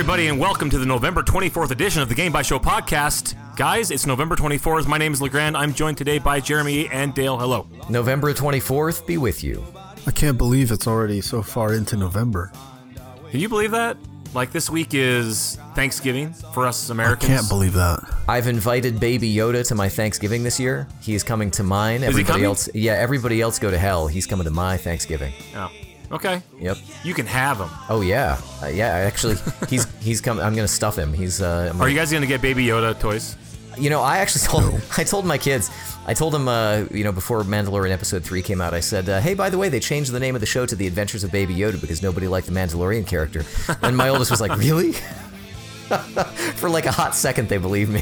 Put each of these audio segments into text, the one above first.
everybody, and welcome to the November 24th edition of the Game Bytes Show podcast. Guys, it's November 24th. My name is LeGrand. I'm joined today by Jeremy and Dale. Hello. November 24th be with you. I can't believe it's already so far into November. Can you believe that? Like, this week is Thanksgiving for us I Americans. I can't believe that. I've invited Baby Yoda to my Thanksgiving this year. He is coming to mine. he Everybody coming? else, yeah, everybody else go to hell. He's coming to my Thanksgiving. Oh, okay. Yep. You can have him. Oh yeah, uh, yeah. Actually, he's he's coming. I'm gonna stuff him. He's. Uh, I'm Are you guys going to get Baby Yoda toys? You know, I actually told I told my kids. I told them, uh, you know, before Mandalorian episode three came out, I said, uh, "Hey, by the way, they changed the name of the show to The Adventures of Baby Yoda because nobody liked the Mandalorian character." And my oldest was like, "Really?" For like a hot second, they believed me.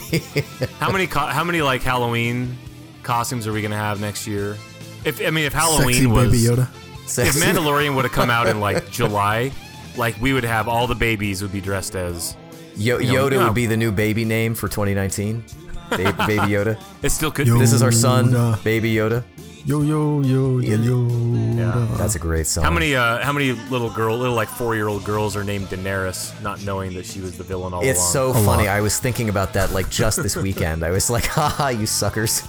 How many, co- how many like Halloween costumes are we going to have next year? If I mean, if Halloween Sexy was baby Yoda. If Sexy. Mandalorian would have come out in like July, like we would have all the babies would be dressed as. Yo- you know, Yoda no. would be the new baby name for 2019. Ba- baby Yoda. It still could Yo. be. This is our son, Yoda. Baby Yoda. Yo yo yo yo yo. That's a great song. How many uh how many little girl little like four year old girls are named Daenerys, not knowing that she was the villain all It's along? so funny. lot. I was thinking about that like just this weekend. I was like, haha, you suckers.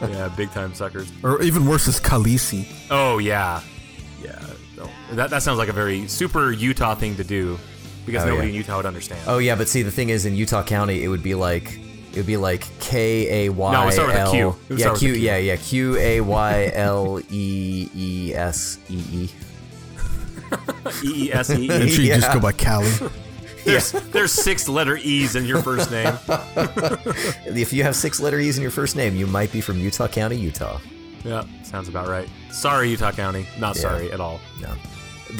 yeah, big time suckers. Or even worse is Khaleesi. Oh yeah, yeah. No, That that sounds like a very super Utah thing to do, because Oh, nobody yeah. in Utah would understand. oh yeah, but see the thing is in Utah County it would be like it would be like K A Y No, it would start with a Q. L. It would Yeah, start with Q a Q. yeah, yeah, Q A Y L E E S E E. E E S E And E. she just go by Callie. There's there's six letter E's in your first name. If you have six letter E's in your first name, you might be from Utah County, Utah. Yeah, sounds about right. Sorry, Utah County. Not Yeah. sorry at all. No.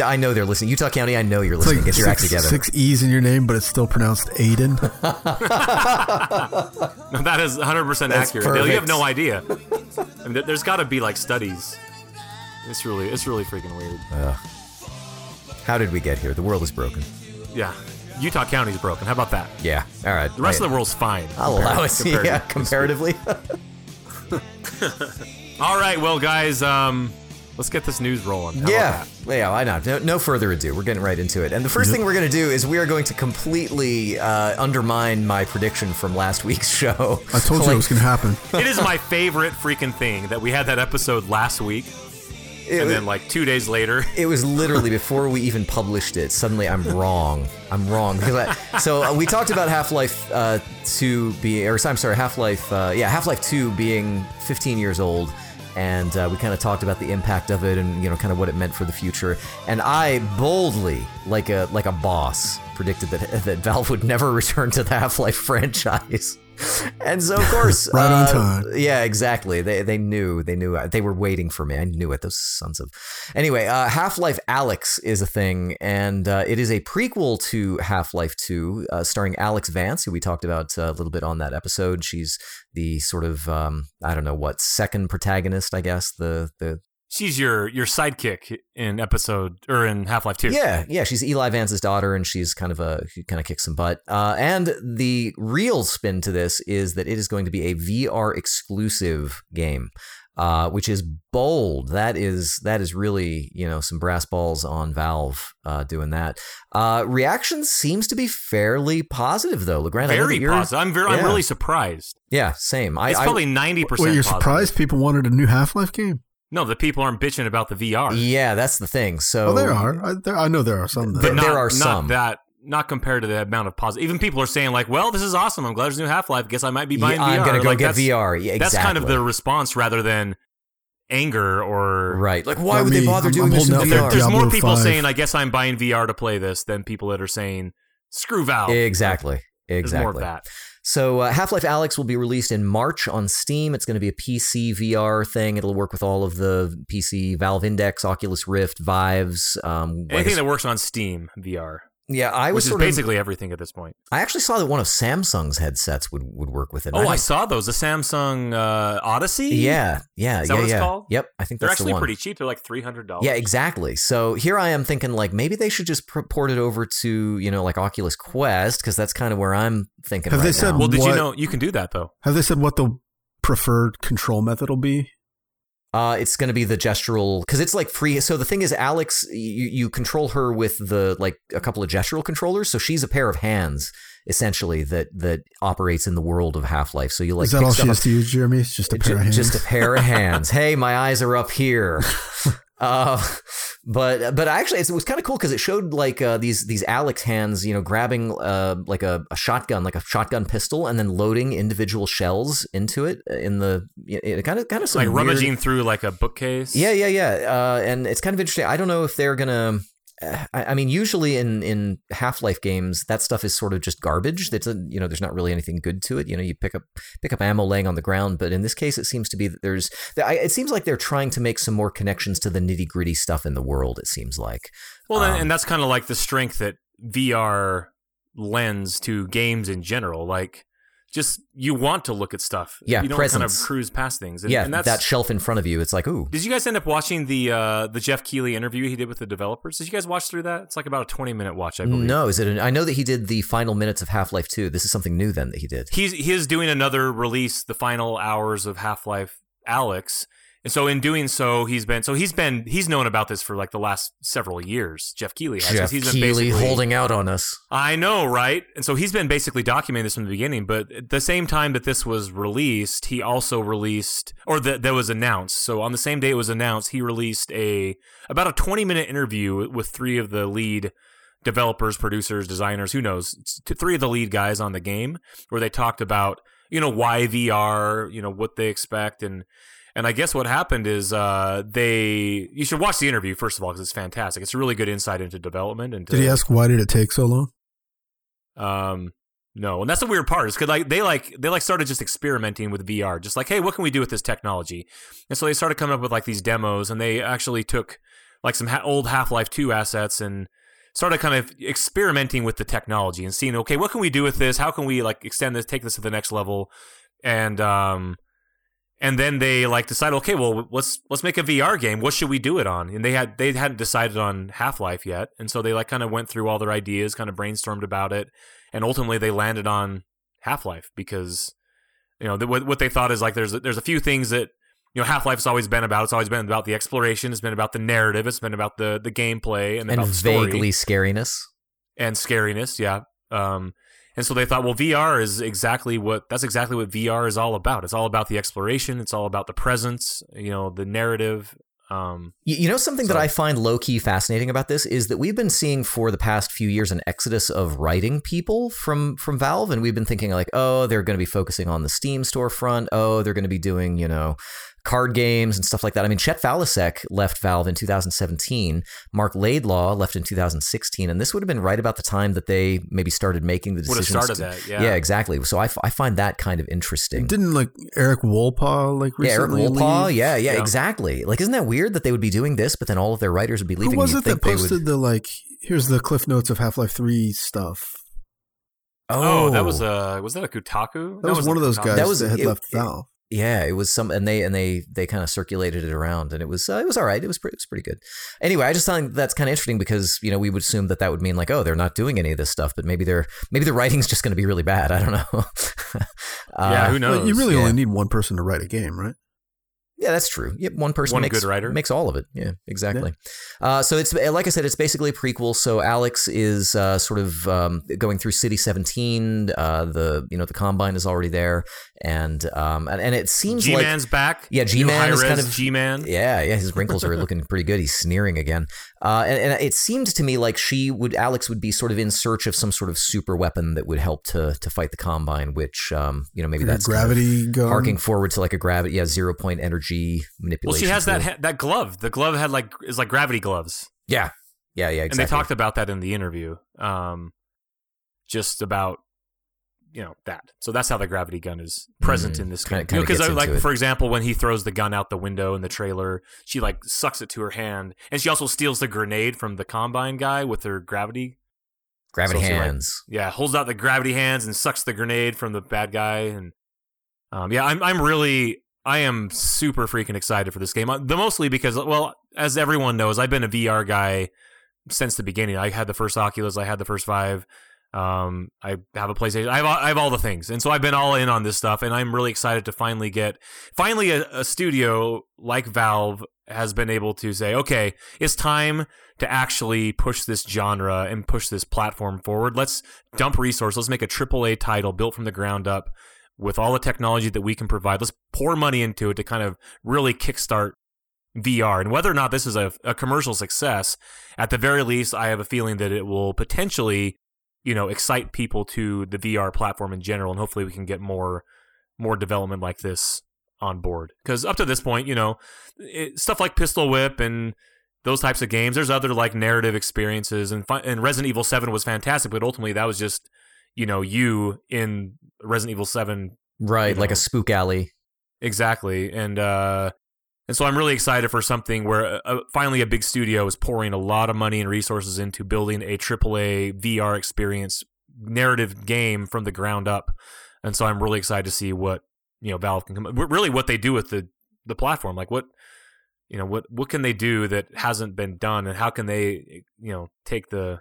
I know they're listening. Utah County, I know you're listening. like Get your act six, together. six E's in your name, but it's still pronounced Aiden. No, that is 100 percent That's accurate. Dale, you have no idea. I mean, there- there's got to be like studies. It's really it's really freaking weird. How did we get here? The world is broken. Yeah, Utah County's broken. How about that? Yeah. All right. The rest of the world's fine. I'll allow it. compared- yeah, comparatively. All right, well, guys, um, let's get this news rolling. How about yeah. that? Yeah, why not? No, no further ado. We're getting right into it. And the first thing we're going to do is we are going to completely uh, undermine my prediction from last week's show. I told you it was gonna happen. It is my favorite freaking thing that we had that episode last week, it, and was- then like two days later. it was literally before we even published it. Suddenly, I'm wrong. I'm wrong. Because I- so uh, we talked about Half Life uh, 2 being, or I'm sorry, Half Life, uh, yeah, Half Life 2 being 15 years old, and uh, we kind of talked about the impact of it and you know kind of what it meant for the future. And I boldly, like a like a boss, predicted that that Valve would never return to the Half Life franchise. And so, of course, Right on uh, time. yeah, exactly. They they knew they knew they were waiting for me. I knew it. Those sons of. Anyway, uh, Half Life Alyx is a thing, and uh, it is a prequel to Half Life Two, uh, starring Alyx Vance, who we talked about uh, a little bit on that episode. She's the sort of um, I don't know what second protagonist, I guess. The the She's your your sidekick in episode or in Half Life Two. Yeah, yeah, she's Eli Vance's daughter, and she's kind of a she kind of kicks some butt. Uh, and the real spin to this is that it is going to be a VR exclusive game, uh, which is bold. That is that is really you know some brass balls on Valve uh, doing that. Uh, reaction seems to be fairly positive though. Legrand, very positive. I'm very I'm really surprised. Yeah, same. I, It's I- probably ninety percent. Wait, you're surprised people wanted a new Half Life game? No, the people aren't bitching about the VR. yeah, that's the thing. So Oh, there are. I, there, I know there are some. That There- are. not, there are not some. that not compared to the amount of positive. Even people are saying like, "Well, this is awesome. I'm glad there's a new Half Life. Guess I might be buying yeah, I'm VR." gonna go Like, get that's, VR. Yeah, exactly. That's kind of the response rather than anger or right. Like, why For would they bother I'm- doing I'm this in VR? for There's more people 5. saying, "I guess I'm buying VR to play this," than people that are saying, "Screw Valve." Exactly. There's Exactly. more of that. So, uh, Half Life Alyx will be released in March on Steam. It's going to be a PC VR thing. It'll work with all of the PC Valve Index, Oculus Rift, Vives. Um, I Anything guess- that works on Steam VR, yeah, I was which is sort of. basically everything at this point. I actually saw that one of Samsung's headsets would, would work with it. Oh, I don't- saw those. The Samsung uh, Odyssey. Yeah, yeah, Is that yeah, what it's yeah. called? Yep, I think they're that's the actually one. pretty cheap. They're like three hundred dollars. Yeah, exactly. So here I am thinking like maybe they should just port it over to you know like Oculus Quest because that's kind of where I'm thinking. Have right they said now. Well, did you know you can do that though? Have they said what the preferred control method will be? Uh, it's going to be the gestural because it's like free. So the thing is, Alyx, you, you control her with the like a couple of gestural controllers. So she's a pair of hands essentially that that operates in the world of Half Life. So you like Is that all she has to use, Jeremy? It's just a pair of hands. Just a pair of hands. hey, my eyes are up here. Uh, but but actually, it was kind of cool because it showed like uh, these these Alyx hands, you know, grabbing uh, like a, a shotgun, like a shotgun pistol, and then loading individual shells into it in the it kind of kind of like weird- rummaging through like a bookcase. yeah, yeah, yeah. Uh, and it's kind of interesting. I don't know if they're gonna. I, I mean, usually in in Half Life games, that stuff is sort of just garbage. That's a, you know, there's not really anything good to it. You know, you pick up pick up ammo laying on the ground, but in this case, it seems to be that there's. It seems like they're trying to make some more connections to the nitty gritty stuff in the world. It seems like. Well, Um, and that's kind of like the strength that VR lends to games in general. Like, just you want to look at stuff. Yeah, you don't presence. kind of cruise past things. And, yeah, and that's, that shelf in front of you. It's like, ooh, Did you guys end up watching the uh, the Geoff Keighley interview he did with the developers? Did you guys watch through that? It's like about a twenty minute watch, I believe. no, is it? An, I know that he did the final minutes of Half Life Two. This is something new then that he did. He's he is doing another release, the final hours of Half Life Alyx. And so in doing so, he's been so he's been he's known about this for like the last several years. Geoff Keighley has Geoff he's been basically- holding out on us. I know, right? And so he's been basically documenting this from the beginning. But at the same time that this was released, he also released, or that that was announced. So on the same day it was announced, he released a about a twenty minute interview with three of the lead developers, producers, designers, who knows, three of the lead guys on the game, where they talked about you know why VR, you know what they expect, and and I guess what happened is uh, they you should watch the interview first of all because it's fantastic. It's a really good insight into development and Did he ask why did it take so long? um, no, and that's the weird part is because like they like they like started just experimenting with VR, just like hey, what can we do with this technology? And so they started coming up with like these demos, and they actually took like some ha- old Half Life Two assets and started kind of experimenting with the technology and seeing okay, what can we do with this? How can we like extend this, take this to the next level? And um, and then they like decided okay, well let's let's make a VR game. What should we do it on? And they had they hadn't decided on Half Life yet, and so they like kind of went through all their ideas, kind of brainstormed about it and ultimately they landed on Half Life because you know the, what what they thought is like there's there's a few things that you know Half Life's always been about. It's always been about the exploration. It's been about the narrative. It's been about the the gameplay and, and about the story vaguely scariness. and scariness. Yeah. Um, and so they thought, well, VR is exactly what that's exactly what VR is all about. It's all about the exploration. It's all about the presence. You know, the narrative. Um, You, you know something that I find low key fascinating about this is that we've been seeing for the past few years an exodus of writing people from from Valve, and we've been thinking like, oh, they're going to be focusing on the Steam storefront. Oh, they're going to be doing you know card games and stuff like that. I mean, Chet Faliszek left Valve in 2017. Marc Laidlaw left in 2016, and this would have been right about the time that they maybe started making the would have decisions. started to- that. Yeah. yeah, exactly. So I, f- I find that kind of interesting. Didn't like Erik Wolpaw like Yeah, Erik recently Wolpaw. leave? Yeah, yeah, Yeah. exactly. Like, isn't that weird that they would be doing this, but then all of their writers would be leaving? Who was and it you'd that think they would- posted the like? Here's the cliff notes of Half Life Three stuff. Oh, oh that was a was that a Kotaku? That was one of those Kotaku. guys That that, was- had it- left Valve. Yeah, it was some, and they and they they kind of circulated it around, and it was uh, it was all right. It was pretty, it was pretty good. Anyway, I just thought that's kind of interesting because you know we would assume that that would mean like oh they're not doing any of this stuff, but maybe they're maybe the writing's just going to be really bad. I don't know. Yeah, Uh, who knows? But you really yeah. only need one person to write a game, right? Yeah, that's true. Yep, one person One makes, good writer. makes all of it. Yeah, exactly. Uh, so it's like I said, it's basically a prequel. So Alyx is uh, sort of um, going through City 17. Uh, the you know the Combine is already there, and um, and, and it seems G like Man's back. Yeah, G-Man is kind of- G Man. yeah, yeah, his wrinkles are looking pretty good. He's sneering again, uh, and, and it seemed to me like she would, Alyx would be sort of in search of some sort of super weapon that would help to to fight the Combine, which um, you know maybe Like a that's kind of gravity gun. harking forward to like a gravity, yeah, zero point energy manipulation. Well, she has tool. that that glove. The glove had like is like gravity gloves, Yeah, yeah, yeah. Exactly. and they talked about that in the interview. Um, just about you know that. So that's how the gravity gun is present Mm, in this game. Because like it. for example, when he throws the gun out the window in the trailer, she like sucks it to her hand, and she also steals the grenade from the combine guy with her gravity. gravity so she, like, hands. Yeah, holds out the gravity hands and sucks the grenade from the bad guy, and um, yeah, I'm I'm really I am super freaking excited for this game. Uh, The mostly because well, as everyone knows, I've been a VR guy since the beginning. I had the first Oculus, I had the first Vive. Um, I have a PlayStation. I have I have all the things, and so I've been all in on this stuff, and I'm really excited to finally get finally a, a studio like Valve has been able to say, okay, it's time to actually push this genre and push this platform forward. Let's dump resources. Let's make a AAA title built from the ground up with all the technology that we can provide. Let's pour money into it to kind of really kickstart VR. And whether or not this is a, a commercial success, at the very least, I have a feeling that it will potentially, you know, excite people to the VR platform in general, and hopefully we can get more more development like this on board. Because up to this point, you know, it, stuff like Pistol Whip and those types of games. There's other like narrative experiences, and and Resident Evil Seven was fantastic, but ultimately that was just you know you in Resident Evil Seven, right? you Like a spook alley. exactly, and uh, and so I'm really excited for something where uh, finally a big studio is pouring a lot of money and resources into building a AAA VR experience narrative game from the ground up, and so I'm really excited to see what you know Valve can come really what they do with the the platform, like what you know what what can they do that hasn't been done? And how can they you know take the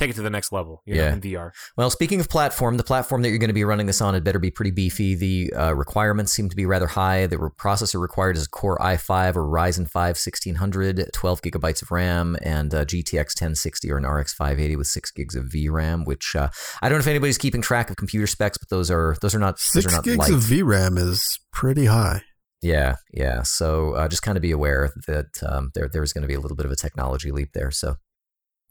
take it to the next level you know, Yeah. in VR. Well, speaking of platform, the platform that you're going to be running this on, it better be pretty beefy. The uh, requirements seem to be rather high. The re- processor required is a Core i5 or Ryzen 5 1600, 12 gigabytes of RAM, and uh, GTX 1060 or an RX 580 with six gigs of VRAM. Which uh, I don't know if anybody's keeping track of computer specs, but those are those are not those are Six not gigs light. of VRAM is pretty high. Yeah, yeah. So uh, just kind of be aware that um, there there's going to be a little bit of a technology leap there. So,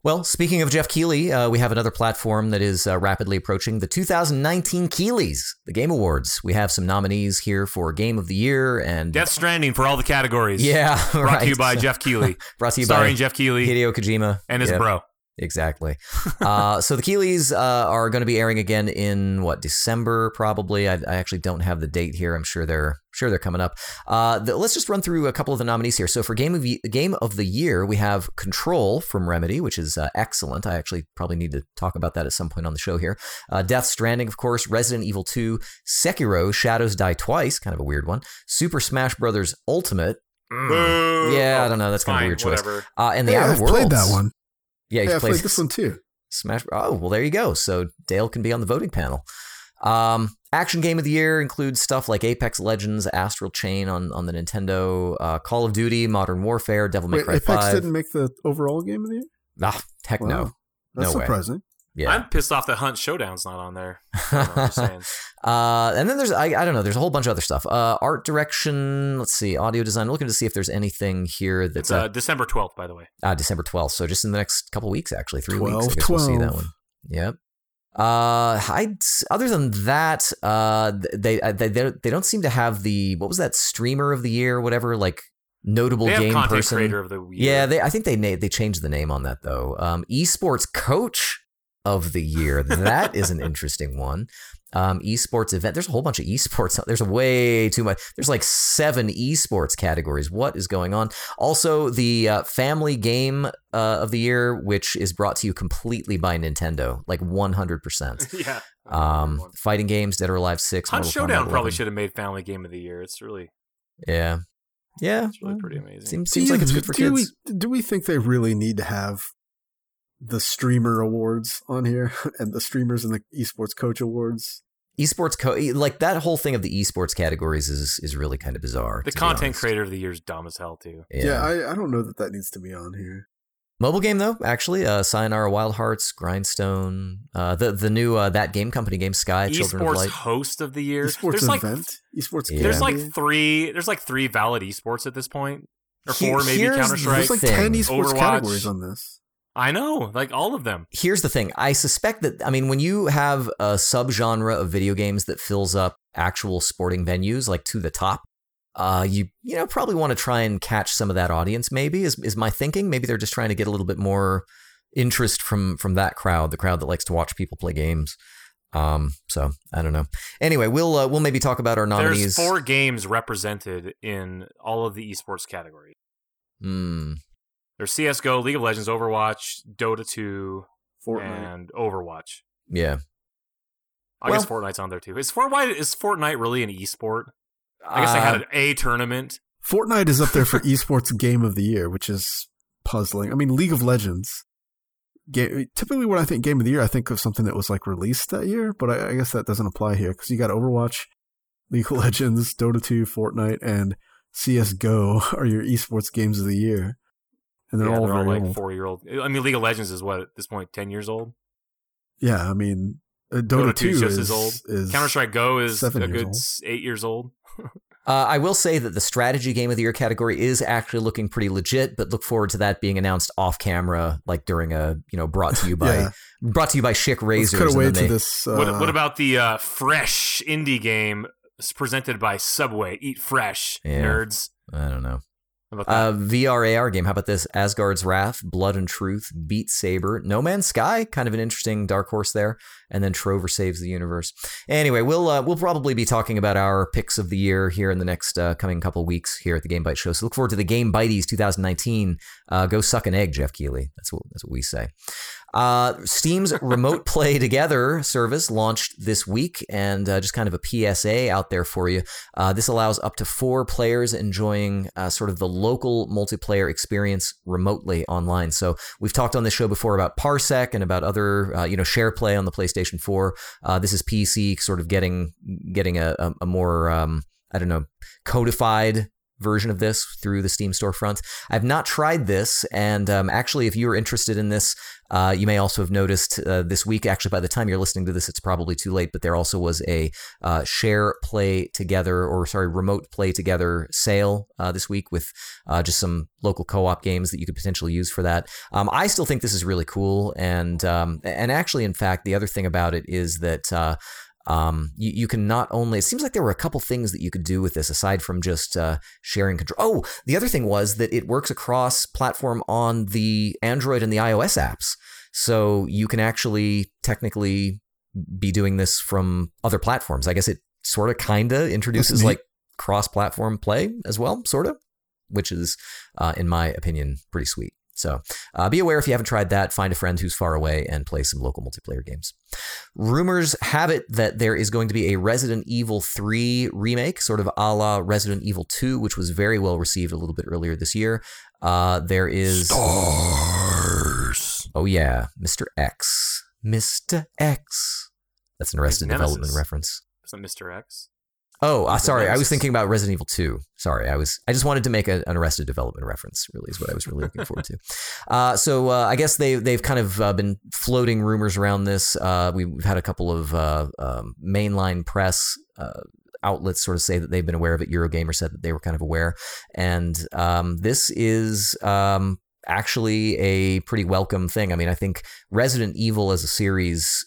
well, speaking of Geoff Keighley, uh, we have another platform that is uh, rapidly approaching the 2019 Keighley's, the Game Awards. We have some nominees here for Game of the Year and Death Stranding for all the categories. yeah, Brought right. to you by Geoff Keighley, Brought to you starring by Geoff Keighley Hideo Kojima and his Yep. bro. Exactly. uh, so the Keighleys uh, are going to be airing again in what December, probably. I, I actually don't have the date here. I'm sure they're sure they're coming up. Uh, the, let's just run through a couple of the nominees here. So for game of game of the year, we have Control from Remedy, which is uh, excellent. I actually probably need to talk about that at some point on the show here. Uh, Death Stranding, of course. Resident Evil 2, Sekiro, Shadows Die Twice, kind of a weird one. Super Smash Brothers Ultimate. Boo. Yeah, Oh, I don't know. That's kind of a weird choice. Uh, and the Hey, Outer I've Worlds. played that one. Yeah, he's I played this one too. Smash. Oh, well, there you go. So Dale can be on the voting panel. Um, action game of the year includes stuff like Apex Legends, Astral Chain on, on the Nintendo, uh, Call of Duty, Modern Warfare, Devil May Wait, Cry Apex 5. didn't make the overall game of the year. Ah, heck no. That's No way. Surprising. Yeah. I'm pissed off that Hunt Showdown's not on there. I don't know, I'm just saying. uh, and then there's I, I don't know. There's a whole bunch of other stuff. Uh, art direction. Let's see. Audio design. I'm looking to see if there's anything here It's that's uh, uh, December 12th, by the way. uh, December 12th. So just in the next couple weeks, actually, three weeks. I 12, we'll see that one. Yep. Uh, I other than that, uh, they they they they don't seem to have the what was that streamer of the year, whatever, like notable They game content person. creator of the year. Yeah, they I think they na- they changed the name on that though. Um, esports coach of the year. That is an interesting one. Um, esports event. There's a whole bunch of esports. There's way too much. There's like seven esports categories. What is going on? Also, the uh, family game uh, of the year, which is brought to you completely by Nintendo, like 100. percent yeah. Um, fighting games, Dead or Alive Six, Hunt Mortal Kombat Showdown probably 11. should have made Family Game of the Year. It's really, Yeah, yeah, it's really pretty amazing. Seems, seems you- like it's good for do kids. We, do we think they really need to have the streamer awards on here and the streamers and the esports coach awards? esports co- like that whole thing of the esports categories is is really kind of bizarre. the content creator of the year is dumb as hell too. Yeah. Yeah, I, I don't know that that needs to be on here. Mobile game though, actually, uh, Sayonara Wild Hearts, Grindstone, uh, the the new uh, that game company game Sky, Children of Esports Light. host of the year. Esports there's like event, esports. Yeah. there's like three. There's like three valid esports at this point, or Here- four maybe Counter Strike. there's like ten esports Overwatch. categories on this. I know, like all of them. Here's the thing: I suspect that I mean, when you have a subgenre of video games that fills up actual sporting venues, like to the top, uh, you you know probably want to try and catch some of that audience. Maybe is is my thinking. Maybe they're just trying to get a little bit more interest from from that crowd, the crowd that likes to watch people play games. Um, so I don't know. Anyway, we'll uh, we'll maybe talk about our nominees. There's four games represented in all of the esports categories. Hmm. There's CS:GO, League of Legends, Overwatch, Dota 2, Fortnite. and Overwatch. yeah. I guess Fortnite's on there too. Is Fortnite is Fortnite really an esport? I guess they Uh, had an A tournament. Fortnite is up there for esports game of the year, which is puzzling. I mean, League of Legends. game, typically when I think game of the year, I think of something that was like released that year, but I, I guess that doesn't apply here because you got Overwatch, League of Legends, Dota 2, Fortnite, and CS:GO are your esports games of the year, and they're yeah, all they're all very like old. four year old. I mean, League of Legends is what at this point ten years old. Yeah, I mean, uh, Dota, Dota 2 2 is is just as old. Is, Counter Strike Go is seven a years good old. eight years old. Uh, I will say that the strategy game of the year category is actually looking pretty legit, but look forward to that being announced off camera, like during a you know brought to you by Yeah. brought to you by Schick Let's Razors. cut away to they- this. Uh, what, what about the uh, fresh indie game presented by Subway? Eat fresh, Yeah. nerds. I don't know. Uh, VR AR game. How about this? Asgard's Wrath, Blood and Truth, Beat Saber, No Man's Sky. Kind of an interesting dark horse there. And then Trover saves the universe. Anyway, we'll uh, we'll probably be talking about our picks of the year here in the next uh, coming couple weeks here at the Game Bytes Show. So look forward to the Game Bytes 2019. Uh, go suck an egg, Geoff Keighley. That's what that's what we say. Uh, Steam's Remote Play Together service launched this week, and uh, just kind of a PSA out there for you. Uh, this allows up to four players enjoying sort of the local multiplayer experience remotely online. So we've talked on this show before about Parsec and about other, you know, share play on the PlayStation 4. Uh, this is PC sort of getting getting a, a, a more, um, I don't know, codified version of this through the Steam storefront. I've not tried this, and um, actually, if you're interested in this, uh, you may also have noticed uh, this week. Actually, by the time you're listening to this, it's probably too late. But there also was a uh, share play together, or sorry, remote play together sale uh, this week with uh, just some local co-op games that you could potentially use for that. Um, I still think this is really cool, and um, and actually, in fact, the other thing about it is that. Um, you, you can not only, it seems like there were a couple things that you could do with this aside from just uh, sharing control. Oh, the other thing was that it works across platform on the Android and the iOS apps. So you can actually technically be doing this from other platforms. I guess it sort of kind of introduces like cross platform play as well, sort of, which is, uh, in my opinion, pretty sweet. So uh, be aware if you haven't tried that, find a friend who's far away and play some local multiplayer games. Rumors have it that there is going to be a Resident Evil 3 remake, sort of a la Resident Evil 2, which was very well received a little bit earlier this year. Uh, there is. Stars. Oh, yeah, Mr. X. Mr. X. That's an Arrested Development reference. Isn't Mr. X? Oh, uh, sorry. I was thinking about Resident Evil 2. Sorry, I was. I just wanted to make a, an Arrested Development reference. Really, is what I was really looking forward to. Uh, so uh, I guess they they've kind of uh, been floating rumors around this. Uh, we- we've had a couple of uh, um, mainline press. Uh, Outlets sort of say that they've been aware of it. Eurogamer said that they were kind of aware, and um, this is um, actually a pretty welcome thing. I mean, I think Resident Evil as a series,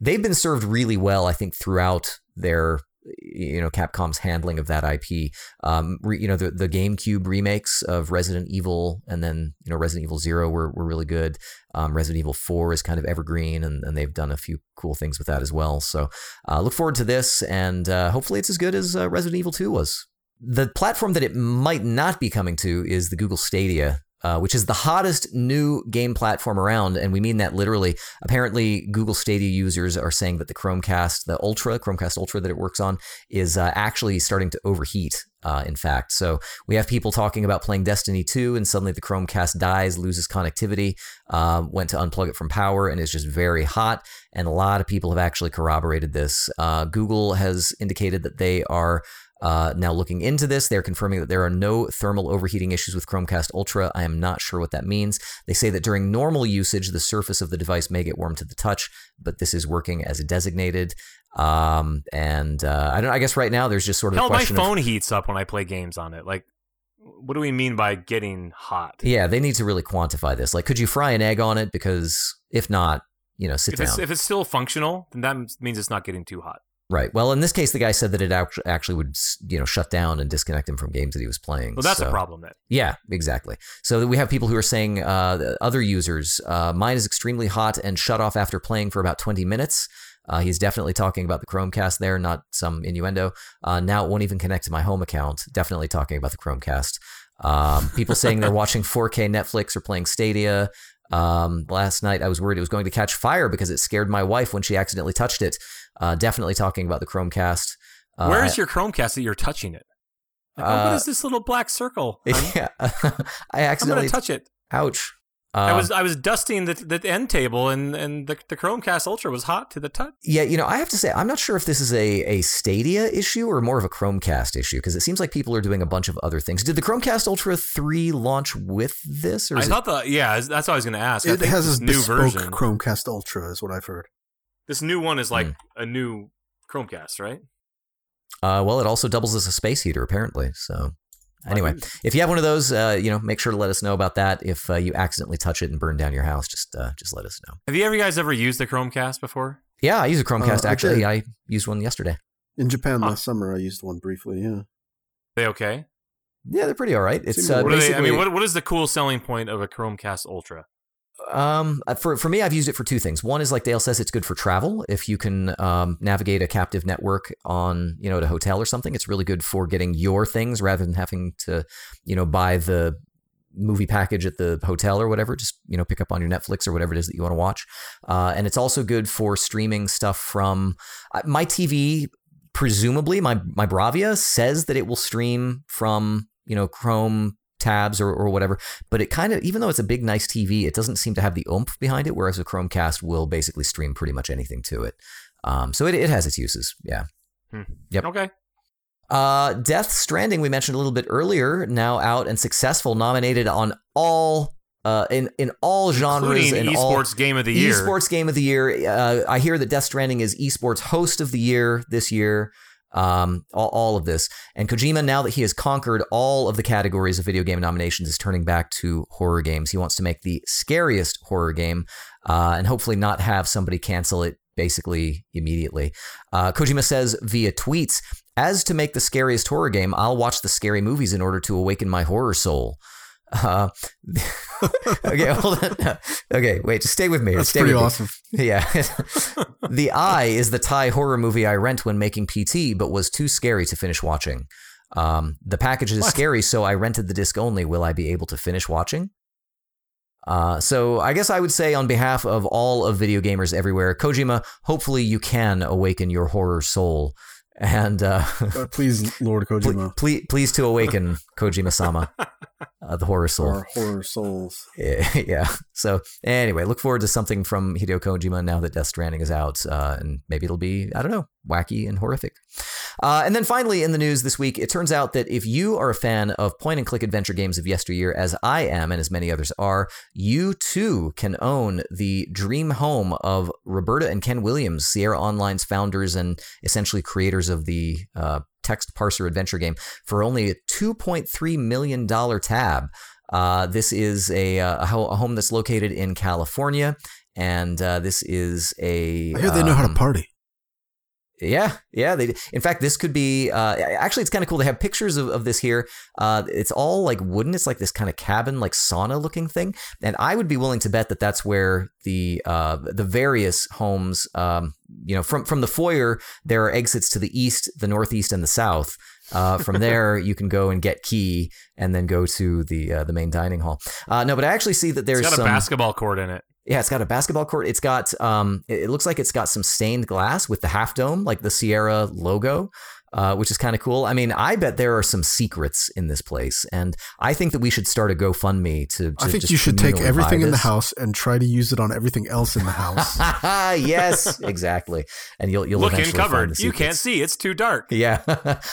they've been served really well. I think throughout their you know Capcom's handling of that IP. Um, re, you know the the GameCube remakes of Resident Evil and then you know Resident Evil Zero were were really good. Um, Resident Evil Four is kind of evergreen, and, and they've done a few cool things with that as well. So uh, look forward to this, and uh, hopefully it's as good as uh, Resident Evil Two was. The platform that it might not be coming to is the Google Stadia. Uh, which is the hottest new game platform around, and we mean that literally. Apparently, Google Stadia users are saying that the Chromecast, the Ultra, Chromecast Ultra that it works on, is uh, actually starting to overheat. Uh, in fact, so we have people talking about playing Destiny 2, and suddenly the Chromecast dies, loses connectivity, uh, went to unplug it from power, and is just very hot. And a lot of people have actually corroborated this. Uh, Google has indicated that they are uh, now looking into this. They're confirming that there are no thermal overheating issues with Chromecast Ultra. I am not sure what that means. They say that during normal usage, the surface of the device may get warm to the touch, but this is working as designated. Um, and uh, I don't. I guess right now there's just sort of Hell, a my question of- phone heats up when I play games on it. Like, what do we mean by getting hot? yeah, they need to really quantify this. Like, could you fry an egg on it? Because if not, you know, sit If down. it's if it's still functional, then that means it's not getting too hot. Right. Well, in this case, the guy said that it act- actually would, you know, shut down and disconnect him from games that he was playing. Well, that's so- a problem then. Yeah, exactly. So we have people who are saying, uh, other users, uh, mine is extremely hot and shut off after playing for about 20 minutes. Uh, he's definitely talking about the Chromecast there, not some innuendo. Uh, now it won't even connect to my home account. Definitely talking about the Chromecast. Um, people saying they're watching 4K Netflix or playing Stadia. Um, last night I was worried it was going to catch fire because it scared my wife when she accidentally touched it. Uh, definitely talking about the Chromecast. Uh, Where is your Chromecast that you're touching it? Like, oh, Uh, what is this little black circle? honey? Yeah, I I'm gonna accidentally touch it. Ouch. I Uh, was I was dusting the the end table, and and the, the Chromecast Ultra was hot to the touch. Yeah, you know, I have to say, I'm not sure if this is a, a Stadia issue or more of a Chromecast issue because it seems like people are doing a bunch of other things. Did the Chromecast Ultra 3 launch with this? Or I is it, thought the yeah, that's what I was going to ask. I It think has this a new bespoke version. Chromecast Ultra, is what I've heard. This new one is like Hmm. a new Chromecast, right? uh, well, it also doubles as a space heater, apparently. So, anyway, if you have one of those, uh, you know, make sure to let us know about that. If uh, you accidentally touch it and burn down your house, just uh, just let us know. Have you ever guys ever used the Chromecast before? Yeah, I use a Chromecast, Uh, I actually. did. I used one yesterday. In Japan Huh. last summer, I used one briefly. Yeah, they okay? Yeah, they're pretty all right. It's Seems uh, What are they. I mean, what what is the cool selling point of a Chromecast Ultra? Um, uh, for for me, I've used it for two things. One is like Dale says, it's good for travel. If you can um, navigate a captive network on you know at a hotel or something, it's really good for getting your things rather than having to you know buy the movie package at the hotel or whatever. Just you know pick up on your Netflix or whatever it is that you want to watch. Uh, and it's also good for streaming stuff from uh, my TV. Presumably, my my Bravia says that it will stream from you know Chrome tabs or, or whatever but it kind of even though it's a big nice tv it doesn't seem to have the oomph behind it whereas a chromecast will basically stream pretty much anything to it um, so it, it has its uses yeah Yep. Okay. uh, death stranding we mentioned a little bit earlier now out and successful nominated on all uh, in in all genres and all esports game of the year. Esports Game of the Year. Uh, I hear that Death Stranding is Esports Host of the Year this year. Um, all, all of this. And Kojima, now that he has conquered all of the categories of video game nominations, is turning back to horror games. He wants to make the scariest horror game uh, and hopefully not have somebody cancel it basically immediately. Uh, Kojima says via tweets, as to make the scariest horror game, I'll watch the scary movies in order to awaken my horror soul. Uh, okay, hold on. Okay, wait, just stay with me. that's stay pretty with me. awesome. Yeah. the Eye is the Thai horror movie I rent when making PT, but was too scary to finish watching. Um, the package is What? scary, so I rented the disc only. Will I be able to finish watching? Uh, so I guess I would say on behalf of all of video gamers everywhere, Kojima, hopefully you can awaken your horror soul. And uh, Uh, please, Lord Kojima, please, please to awaken Kojima-sama, uh, the horror soul. our horror souls. yeah. So anyway, look forward to something from Hideo Kojima now that Death Stranding is out, uh, and maybe it'll be I don't know, wacky and horrific. Uh, and then finally in the news this week, it turns out that if you are a fan of point and click adventure games of yesteryear, as I am and as many others are, you too can own the dream home of Roberta and Ken Williams, Sierra Online's founders and essentially creators of the uh, text parser adventure game, for only a $2.3 million tab. Uh, this is a, uh, a home that's located in California, and uh, this is a. I hear they know how to um, party. Yeah, yeah. They, in fact, this could be. Uh, actually, it's kind of cool. They have pictures of, of this here. Uh, it's all like wooden. It's like this kind of cabin, like sauna looking thing. And I would be willing to bet that that's where the uh, the various homes. Um, you know, from from the foyer, there are exits to the east, the northeast, and the south. Uh, from there, you can go and get key, and then go to the uh, the main dining hall. Uh, no, but I actually see that there's got a some. basketball court in it. Yeah, it's got a basketball court. It's got um, it looks like it's got some stained glass with the half dome, like the Sierra logo, uh, which is kind of cool. I mean, I bet there are some secrets in this place, and I think that we should start a GoFundMe to. to I think just you should take everything in the house and try to use it on everything else in the house. yes, exactly. And you'll you'll Look in eventually cupboard. You can't see. It's too dark. Yeah,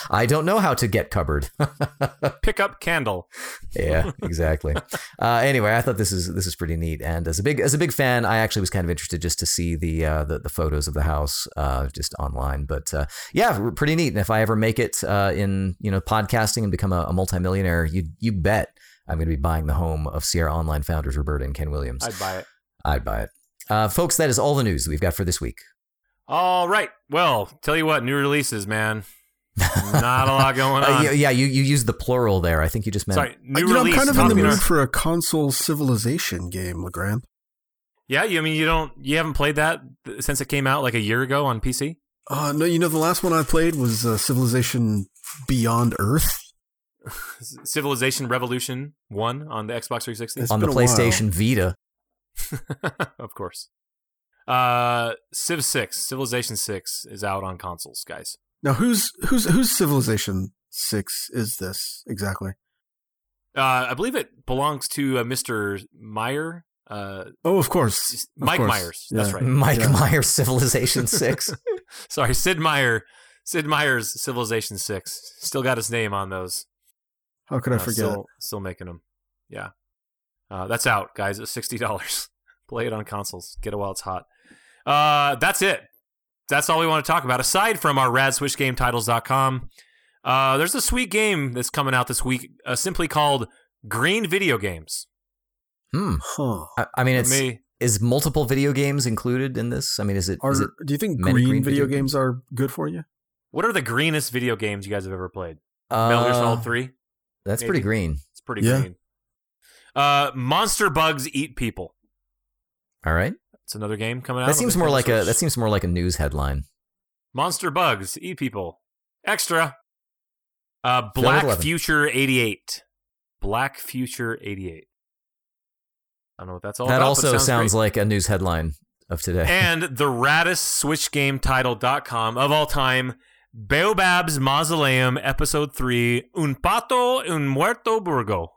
I don't know how to get cupboard. Pick up candle. yeah, exactly. Uh, anyway, I thought this is this is pretty neat, and as a big as a big fan, I actually was kind of interested just to see the uh, the, the photos of the house uh, just online. But uh, yeah, pretty neat. And if I ever make it uh, in you know podcasting and become a, a multimillionaire, you you bet I'm going to be buying the home of Sierra Online founders Roberta and Ken Williams. I'd buy it. I'd buy it. Uh, folks, that is all the news that we've got for this week. All right. Well, tell you what, new releases, man. Not a lot going Uh, on. yeah, yeah, you you used the plural there. I think you just meant. Sorry, new you know, I'm kind of in the mood for a console civilization game, Legrand. Yeah, you I mean you don't you haven't played that since it came out like a year ago on PC? Uh, no, you know, the last one I played was uh, Civilization Beyond Earth. Civilization Revolution 1 on the Xbox 360. It's on the been a while. PlayStation Vita. of course. Uh Civ 6, Civilization 6 is out on consoles, guys. Now, who's who's whose Civilization Six is this exactly? Uh I believe it belongs to uh, Mr. Meyer Uh, Oh, of course. Of Mike course. Myers. That's right. Mike Yeah. Myers Civilization Six. Sorry, Sid Meier. Sid Meier's Civilization Six. Still got his name on those. How could I Uh, forget? Still, still making them. Yeah. Uh, that's out, guys. It's sixty dollars. Play it on consoles. Get it while it's hot. Uh, that's it. That's all we want to talk about. Aside from our radswitchgametitles.com, uh, there's a sweet game that's coming out this week, uh, simply called Green Video Games. Hmm. Huh. I, I mean, it's me, is multiple video games included in this? I mean, is it? Are, is it do you think green, green video video games are good for you? what are the greenest video games you guys have ever played? uh, Metal Gear Solid Three. That's maybe? pretty green. It's pretty Yeah. green. Uh, Monster Bugs Eat People. All right. It's another game coming out. That seems more Nintendo like a that seems more like a news headline. Monster Bugs Eat People. Extra. Uh, Black Future 88. Black Future 88. I don't know what that's all that about. also sounds, sounds, like a news headline of today. and the raddest Switch game title.com of all time. Baobab's Mausoleum, Episode 3, Un Pato Un Muerto Burgo.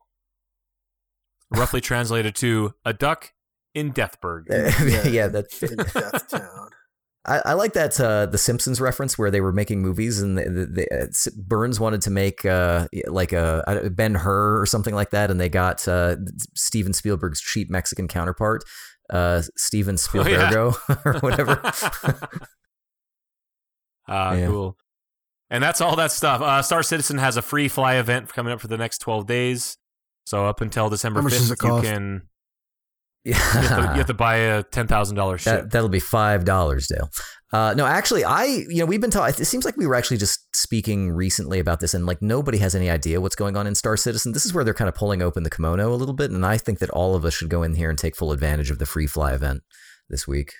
Roughly translated to A Duck in Deathburg. yeah, that's. In Death Town. I, I like that uh, the Simpsons reference where they were making movies and the, the, the, uh, Burns wanted to make uh, like a Ben Hur or something like that, and they got uh, Steven Spielberg's cheap Mexican counterpart, uh, Steven Oh, yeah. Spielbergo or whatever. Ah, Yeah. cool. And that's all that stuff. Uh, Star Citizen has a free fly event coming up for the next 12 days. So up until December 5th, you cost? Can you have, to, you have to buy a $10,000 ship. That that'll be five dollars, Dale. Uh, no, actually, I you know we've been talking. It seems like we were actually just speaking recently about this, and like nobody has any idea what's going on in Star Citizen. This is where they're kind of pulling open the kimono a little bit, and I think that all of us should go in here and take full advantage of the free fly event this week,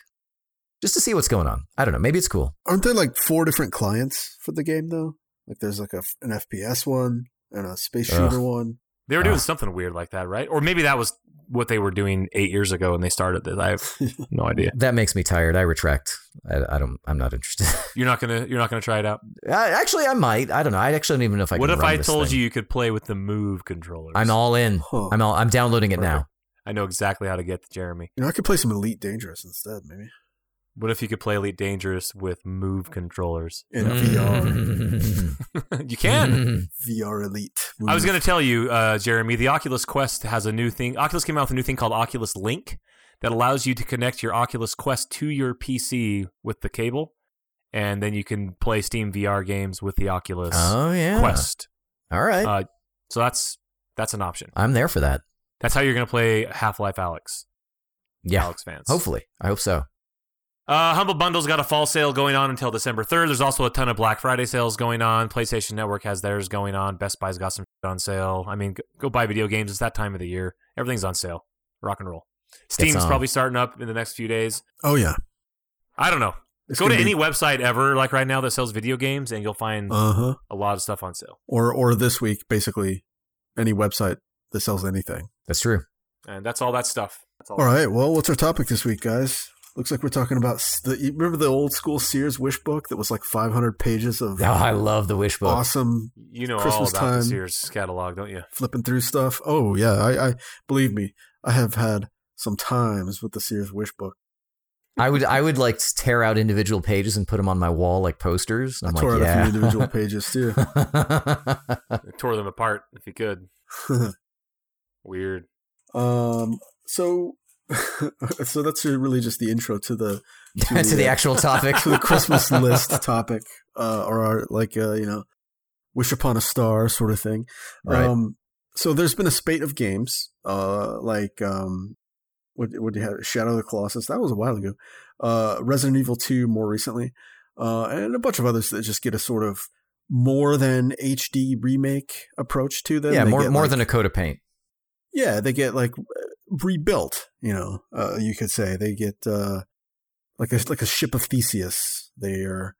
just to see what's going on. I don't know. Maybe it's cool. Aren't there like four different clients for the game though? Like there's like a, an FPS one and a space Ugh. shooter one. they were doing Ah. something weird like that, right? Or maybe that was what they were doing eight years ago when they started this. I have no idea. That makes me tired. I retract. I, I don't. I'm not interested. You're not gonna you're not gonna try it out. I, actually, I might. I don't know. I actually don't even know if I. what can if run I this told thing. you you could play with the Move controllers? I'm all in. Huh. I'm all. I'm downloading it now. I know exactly how to get to Jeremy. You know, I could play some Elite Dangerous instead, maybe What if you could play Elite Dangerous with Move controllers? in Mm. VR. you can. VR Elite. I was going to tell you, uh, Jeremy, the Oculus Quest has a new thing. Oculus came out with a new thing called Oculus Link that allows you to connect your Oculus Quest to your PC with the cable, and then you can play Steam VR games with the Oculus Oh yeah. Quest. All right. Uh, So that's that's an option. I'm there for that. That's how you're going to play Half Life Alyx. Yeah. Alyx fans. Hopefully. I hope so. Uh, Humble Bundle's got a fall sale going on until December 3rd. There's also a ton of Black Friday sales going on. PlayStation Network has theirs going on. Best Buy's got some shit on sale. I mean, go, go buy video games. It's that time of the year. Everything's on sale. Rock and roll. Steam's probably starting up in the next few days. Oh yeah. I don't know. It's go to gonna any website ever, like right now, that sells video games, and you'll find Uh huh. a lot of stuff on sale. Or or this week, basically, any website that sells anything. That's true. And that's all that stuff. That's all. All right. Well, what's our topic this week, guys? Looks like we're talking about the. You remember the old school Sears wish book that was like 500 pages of Oh, I love the wish book. awesome You know Christmas all about time. the Sears catalog, don't you? flipping through stuff. Oh yeah, I, I believe me, I have had some times with the Sears wish book. I would I would like tear out individual pages and put them on my wall like posters. I I'm tore like, out yeah. a few individual pages too. Tore them apart if you could. Weird. um. So, so that's really just the intro to the to the uh, actual topic. to the Christmas list topic, uh, or our like uh, you know, wish upon a star sort of thing. Right. Um, so there's been a spate of games, uh, like um, what what do you have? Shadow of the Colossus. That was a while ago. Uh, Resident Evil Two more recently, uh, and a bunch of others that just get a sort of more than HD remake approach to them. yeah, They more more like- than a coat of paint. yeah, they get like rebuilt. You know, uh, you could say they get uh, like a like a ship of Theseus. They are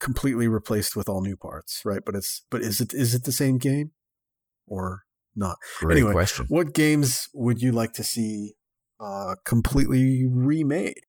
completely replaced with all new parts, right? But it's but is it is it the same game or not? Great Anyway, question. What games would you like to see uh, completely remade?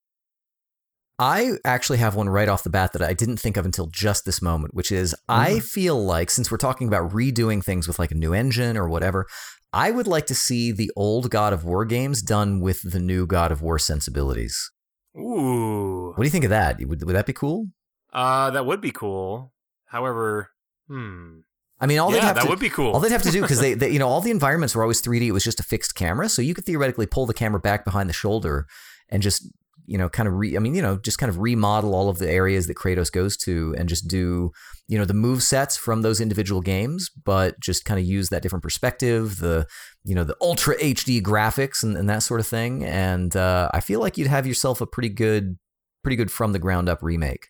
I actually have one right off the bat that I didn't think of until just this moment, which is I Mm. feel like since we're talking about redoing things with like a new engine or whatever, I would like to see the old God of War games done with the new God of War sensibilities. Ooh. What do you think of that? Would, would that be cool? Uh, that would be cool. However, hmm. I mean, all they'd have that to would be cool. all they'd have to do because they, they, you know, all the environments were always 3D. It was just a fixed camera, so you could theoretically pull the camera back behind the shoulder and just, you know, kind of re. I mean, you know, just kind of remodel all of the areas that Kratos goes to and just do, you know, the move sets from those individual games, but just kind of use that different perspective, the, you know, the ultra HD graphics and, and that sort of thing. And uh, I feel like you'd have yourself a pretty good, pretty good from the ground up remake.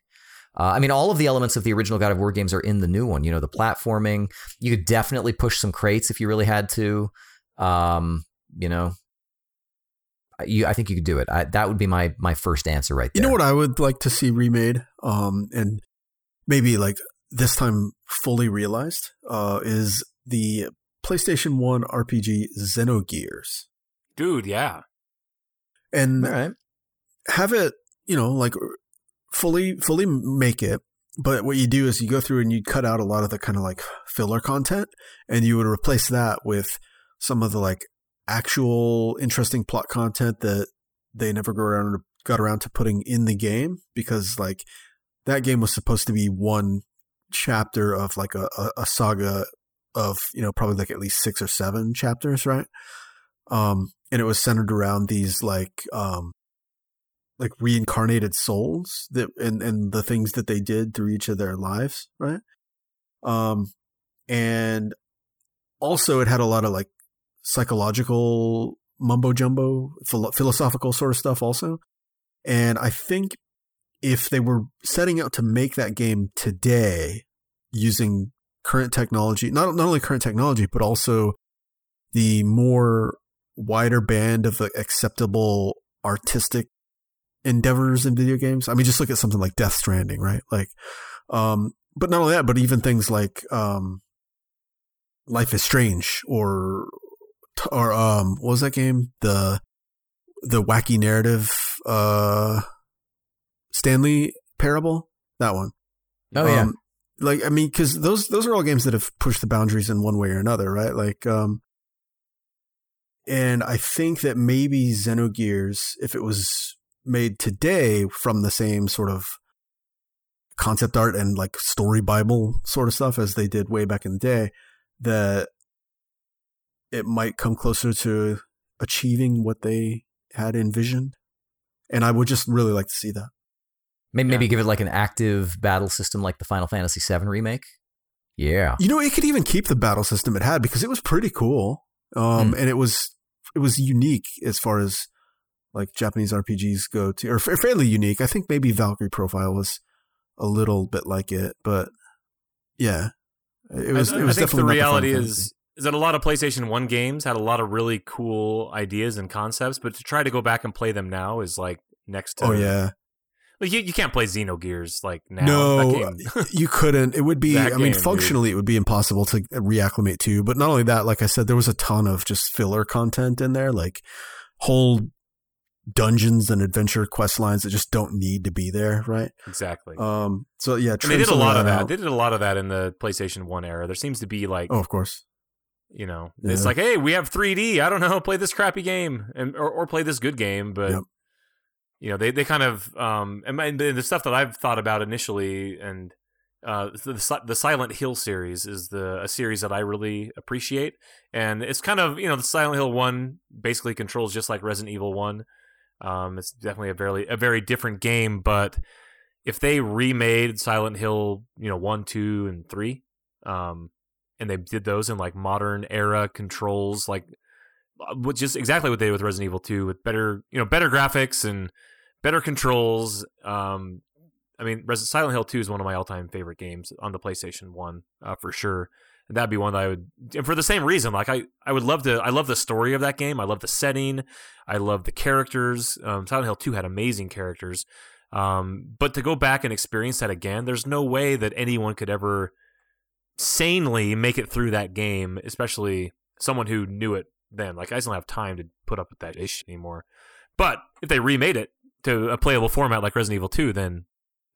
Uh, I mean, all of the elements of the original God of War games are in the new one. You know, the platforming. You could definitely push some crates if you really had to. Um, you know, you. I think you could do it. I, that would be my my first answer right there. You know what I would like to see remade, um, and maybe like this time fully realized, uh, is the PlayStation One RPG Xenogears, Dude, yeah. and All right. have it, you know, like fully fully make it. But what you do is you go through and you cut out a lot of the kind of like filler content, and you would replace that with some of the like actual interesting plot content that they never got around got around to putting in the game because like that game was supposed to be one chapter of like a, a, a saga of you know probably like at least six or seven chapters right? Um and it was centered around these like um like reincarnated souls that and and the things that they did through each of their lives right? Um and also it had a lot of like psychological mumbo jumbo philo- philosophical sort of stuff also and i think if they were setting out to make that game today using current technology not not only current technology but also the more wider band of like, acceptable artistic endeavors in video games. I mean, just look at something like Death Stranding, right? Like, um, but not only that, but even things like um, Life is Strange or or um, what was that game? The the wacky narrative uh, Stanley Parable. That one. Oh yeah. Um, like I mean, because those those are all games that have pushed the boundaries in one way or another, right? Like, um, and I think that maybe Xenogears, if it was made today from the same sort of concept art and like story bible sort of stuff as they did way back in the day, that it might come closer to achieving what they had envisioned. And I would just really like to see that. Maybe, Yeah. maybe give it like an active battle system like the Final Fantasy VII remake. Yeah. You know, it could even keep the battle system it had because it was pretty cool. Um, and it was it was unique as far as like Japanese RPGs go to, or fairly unique. I think maybe Valkyrie Profile was a little bit like it, but yeah, it was. I, it was I think definitely the not Final reality is is that a lot of PlayStation One games had a lot of really cool ideas and concepts, but to try to go back and play them now is like next to Oh yeah, Like you, you can't play Xenogears like now. no, game- you couldn't. It would be. That I mean, game, functionally, it would be impossible to reacclimate to. But not only that, like I said, there was a ton of just filler content in there, like whole dungeons and adventure quest lines that just don't need to be there, right? exactly. Um. So yeah, and they did a lot of that. out. They did a lot of that in the PlayStation One era. There seems to be like, Oh, of course. You know, Yeah. it's like, hey, we have 3D. I don't know, play this crappy game and or, or play this good game, but. Yep. You know, they, they kind of um and, the, stuff that I've thought about initially and uh the, the the Silent Hill series is the a series that I really appreciate and it's kind of you know the Silent Hill one basically controls just like Resident Evil one um it's definitely a very a very different game but if they remade Silent Hill you know one two and three um and they did those in like modern era controls like uh, is exactly what they did with Resident Evil 2 with better, you know, better graphics and better controls. Um, I mean, Res- Silent Hill 2 is one of my all-time favorite games on the PlayStation 1 uh, for sure. And that'd be one that I would, and for the same reason, like I, I would love to. I love the story of that game. I love the setting. I love the characters. Um, Silent Hill 2 had amazing characters. Um, but to go back and experience that again, there's no way that anyone could ever sanely make it through that game, especially someone who knew it then. Like I just don't have time to put up with that ish anymore. But if they remade it to a playable format like Resident Evil 2, then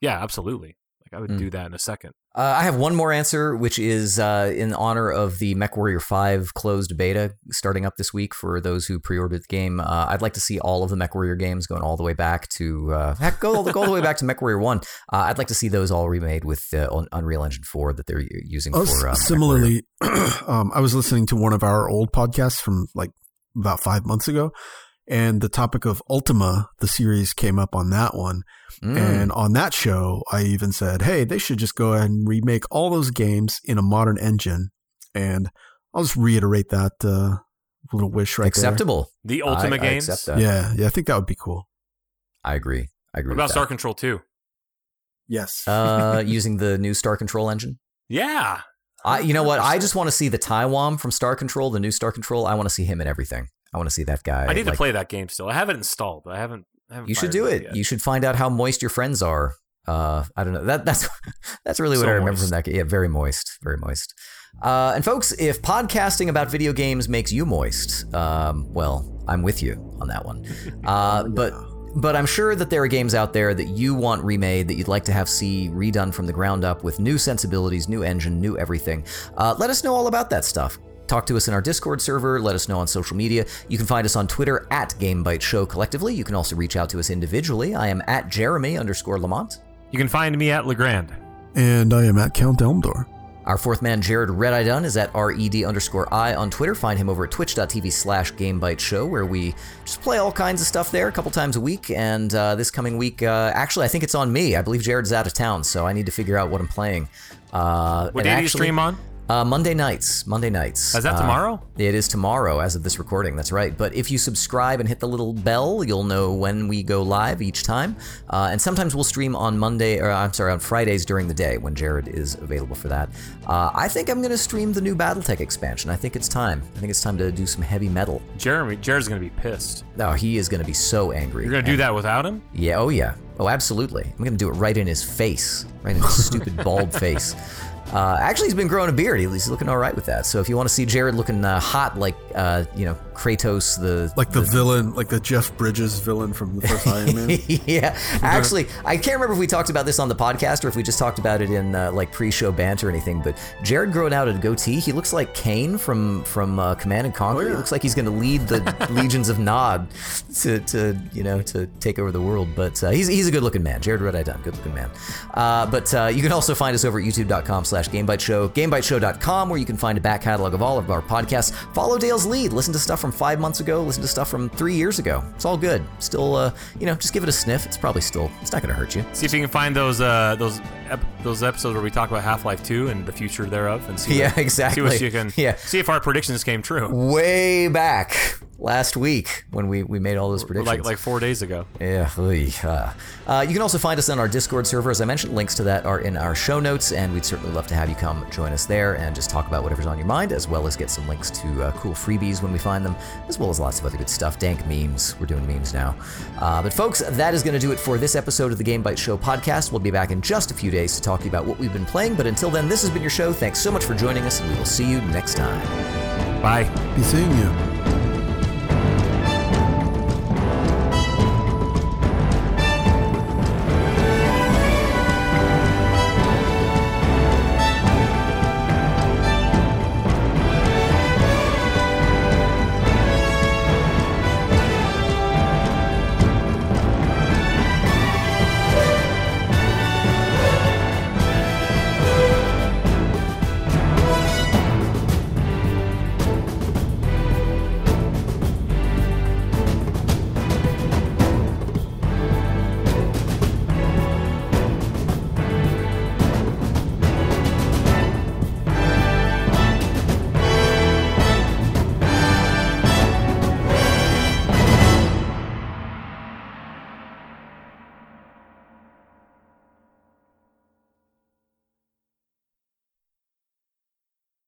yeah, absolutely. Like I would Mm. do that in a second. Uh, I have one more answer, which is uh, in honor of the MechWarrior 5 closed beta starting up this week for those who pre-ordered the game. Uh, I'd like to see all of the MechWarrior games going all the way back to uh, heck, go, all the- go all the way back to MechWarrior 1. Uh, I'd like to see those all remade with uh, Unreal Engine 4 that they're using Oh, for. Uh, similarly, um, I was listening to one of our old podcasts from like about five months ago, and the topic of Ultima, the series, came up on that one. Mm. And on that show, I even said, hey, they should just go ahead and remake all those games in a modern engine. And I'll just reiterate that uh, little wish right there. acceptable. The I- Ultimate I games. accept that. Yeah, yeah, I think that would be cool. I agree. I agree. What about with Star Control 2? Yes. Uh, using the new Star Control engine. Yeah. I, you know what? I just want to see the Tywom from Star Control, the new Star Control. I want to see him in everything. I want to see that guy. I need like- to play that game still. I have it installed, but I haven't. I haven't You should do it. yet. You should find out how moist your friends are. Uh, I don't know. That that's that's really what So I remember moist. from that. game. Yeah, very moist, very moist. Uh, and folks, if podcasting about video games makes you moist, um, well, I'm with you on that one. Uh, but but I'm sure that there are games out there that you want remade that you'd like to have see redone from the ground up with new sensibilities, new engine, new everything. Uh, let us know all about that stuff. Talk to us in our Discord server. Let us know on social media. You can find us on Twitter at Game Bytes Show collectively. You can also reach out to us individually. I am at Jeremy underscore Lamont. You can find me at Legrand. and I am at Count Elmdor. Our fourth man, Jared Red Eye Dunn, is at RED underscore I on Twitter. Find him over at twitch.tv slash Game Bytes Show, where we just play all kinds of stuff there a couple times a week. And uh, this coming week, uh, actually, I think it's on me. I believe Jared's out of town, so I need to figure out what I'm playing. Uh, What and day do you stream on? Uh, Monday nights. Monday nights. Is that Uh, tomorrow? It is tomorrow as of this recording, that's right. But if you subscribe and hit the little bell, you'll know when we go live each time. Uh, and sometimes we'll stream on Monday, or I'm sorry, on Fridays during the day when Jared is available for that. Uh, I think I'm going to stream the new Battletech expansion. I think it's time. I think it's time to do some heavy metal. Jeremy, Jared's gonna be pissed. Oh, he is going to be so angry. You're gonna do that without him? Yeah, oh yeah. Oh, absolutely. I'm going to do it right in his face, right in his stupid bald face. Uh, actually, he's been growing a beard. He's looking all right with that. So if you want to see Jared looking uh, hot like, uh, you know, Kratos, the Like the villain, like the Jeff Bridges villain from the first Iron Man. yeah, actually, I can't remember if we talked about this on the podcast or if we just talked about it in uh, like pre-show banter or anything. But Jared growing out a goatee, he looks like Kane from from uh, Command and Conquer. Oh, yeah. He looks like he's going to lead the legions of Nod to, to you know to take over the world. But uh, he's he's a good-looking man. Jared Red Eye Dunn, good-looking man. Uh, but uh, you can also find us over at YouTube.com/slash GameBytesShow, GameBytesShow.com, where you can find a back catalog of all of our podcasts. Follow Dale's lead. Listen to stuff from five months ago. Listen to stuff from three years ago. It's all good. Still, uh, you know, just give it a sniff. It's probably still. It's not going to hurt you. See if you can find those uh, those ep- those episodes where we talk about Half Life 2 and the future thereof, and see Yeah, what, exactly. See what you can. Yeah. See if our predictions came true. Way back last week when we, we made all those predictions. Like like four days ago. Yeah. uh. Uh, you can also find us on our Discord server. As I mentioned, links to that are in our show notes, and we'd certainly love to have you come join us there and just talk about whatever's on your mind, as well as get some links to uh, cool freebies when we find them, as well as lots of other good stuff. Dank memes. We're doing memes now. Uh, but, folks, that is going to do it for this episode of the Game Bytes Show podcast. We'll be back in just a few days to talk to you about what we've been playing. But until then, this has been your show. Thanks so much for joining us, and we will see you next time. Bye. Be seeing you.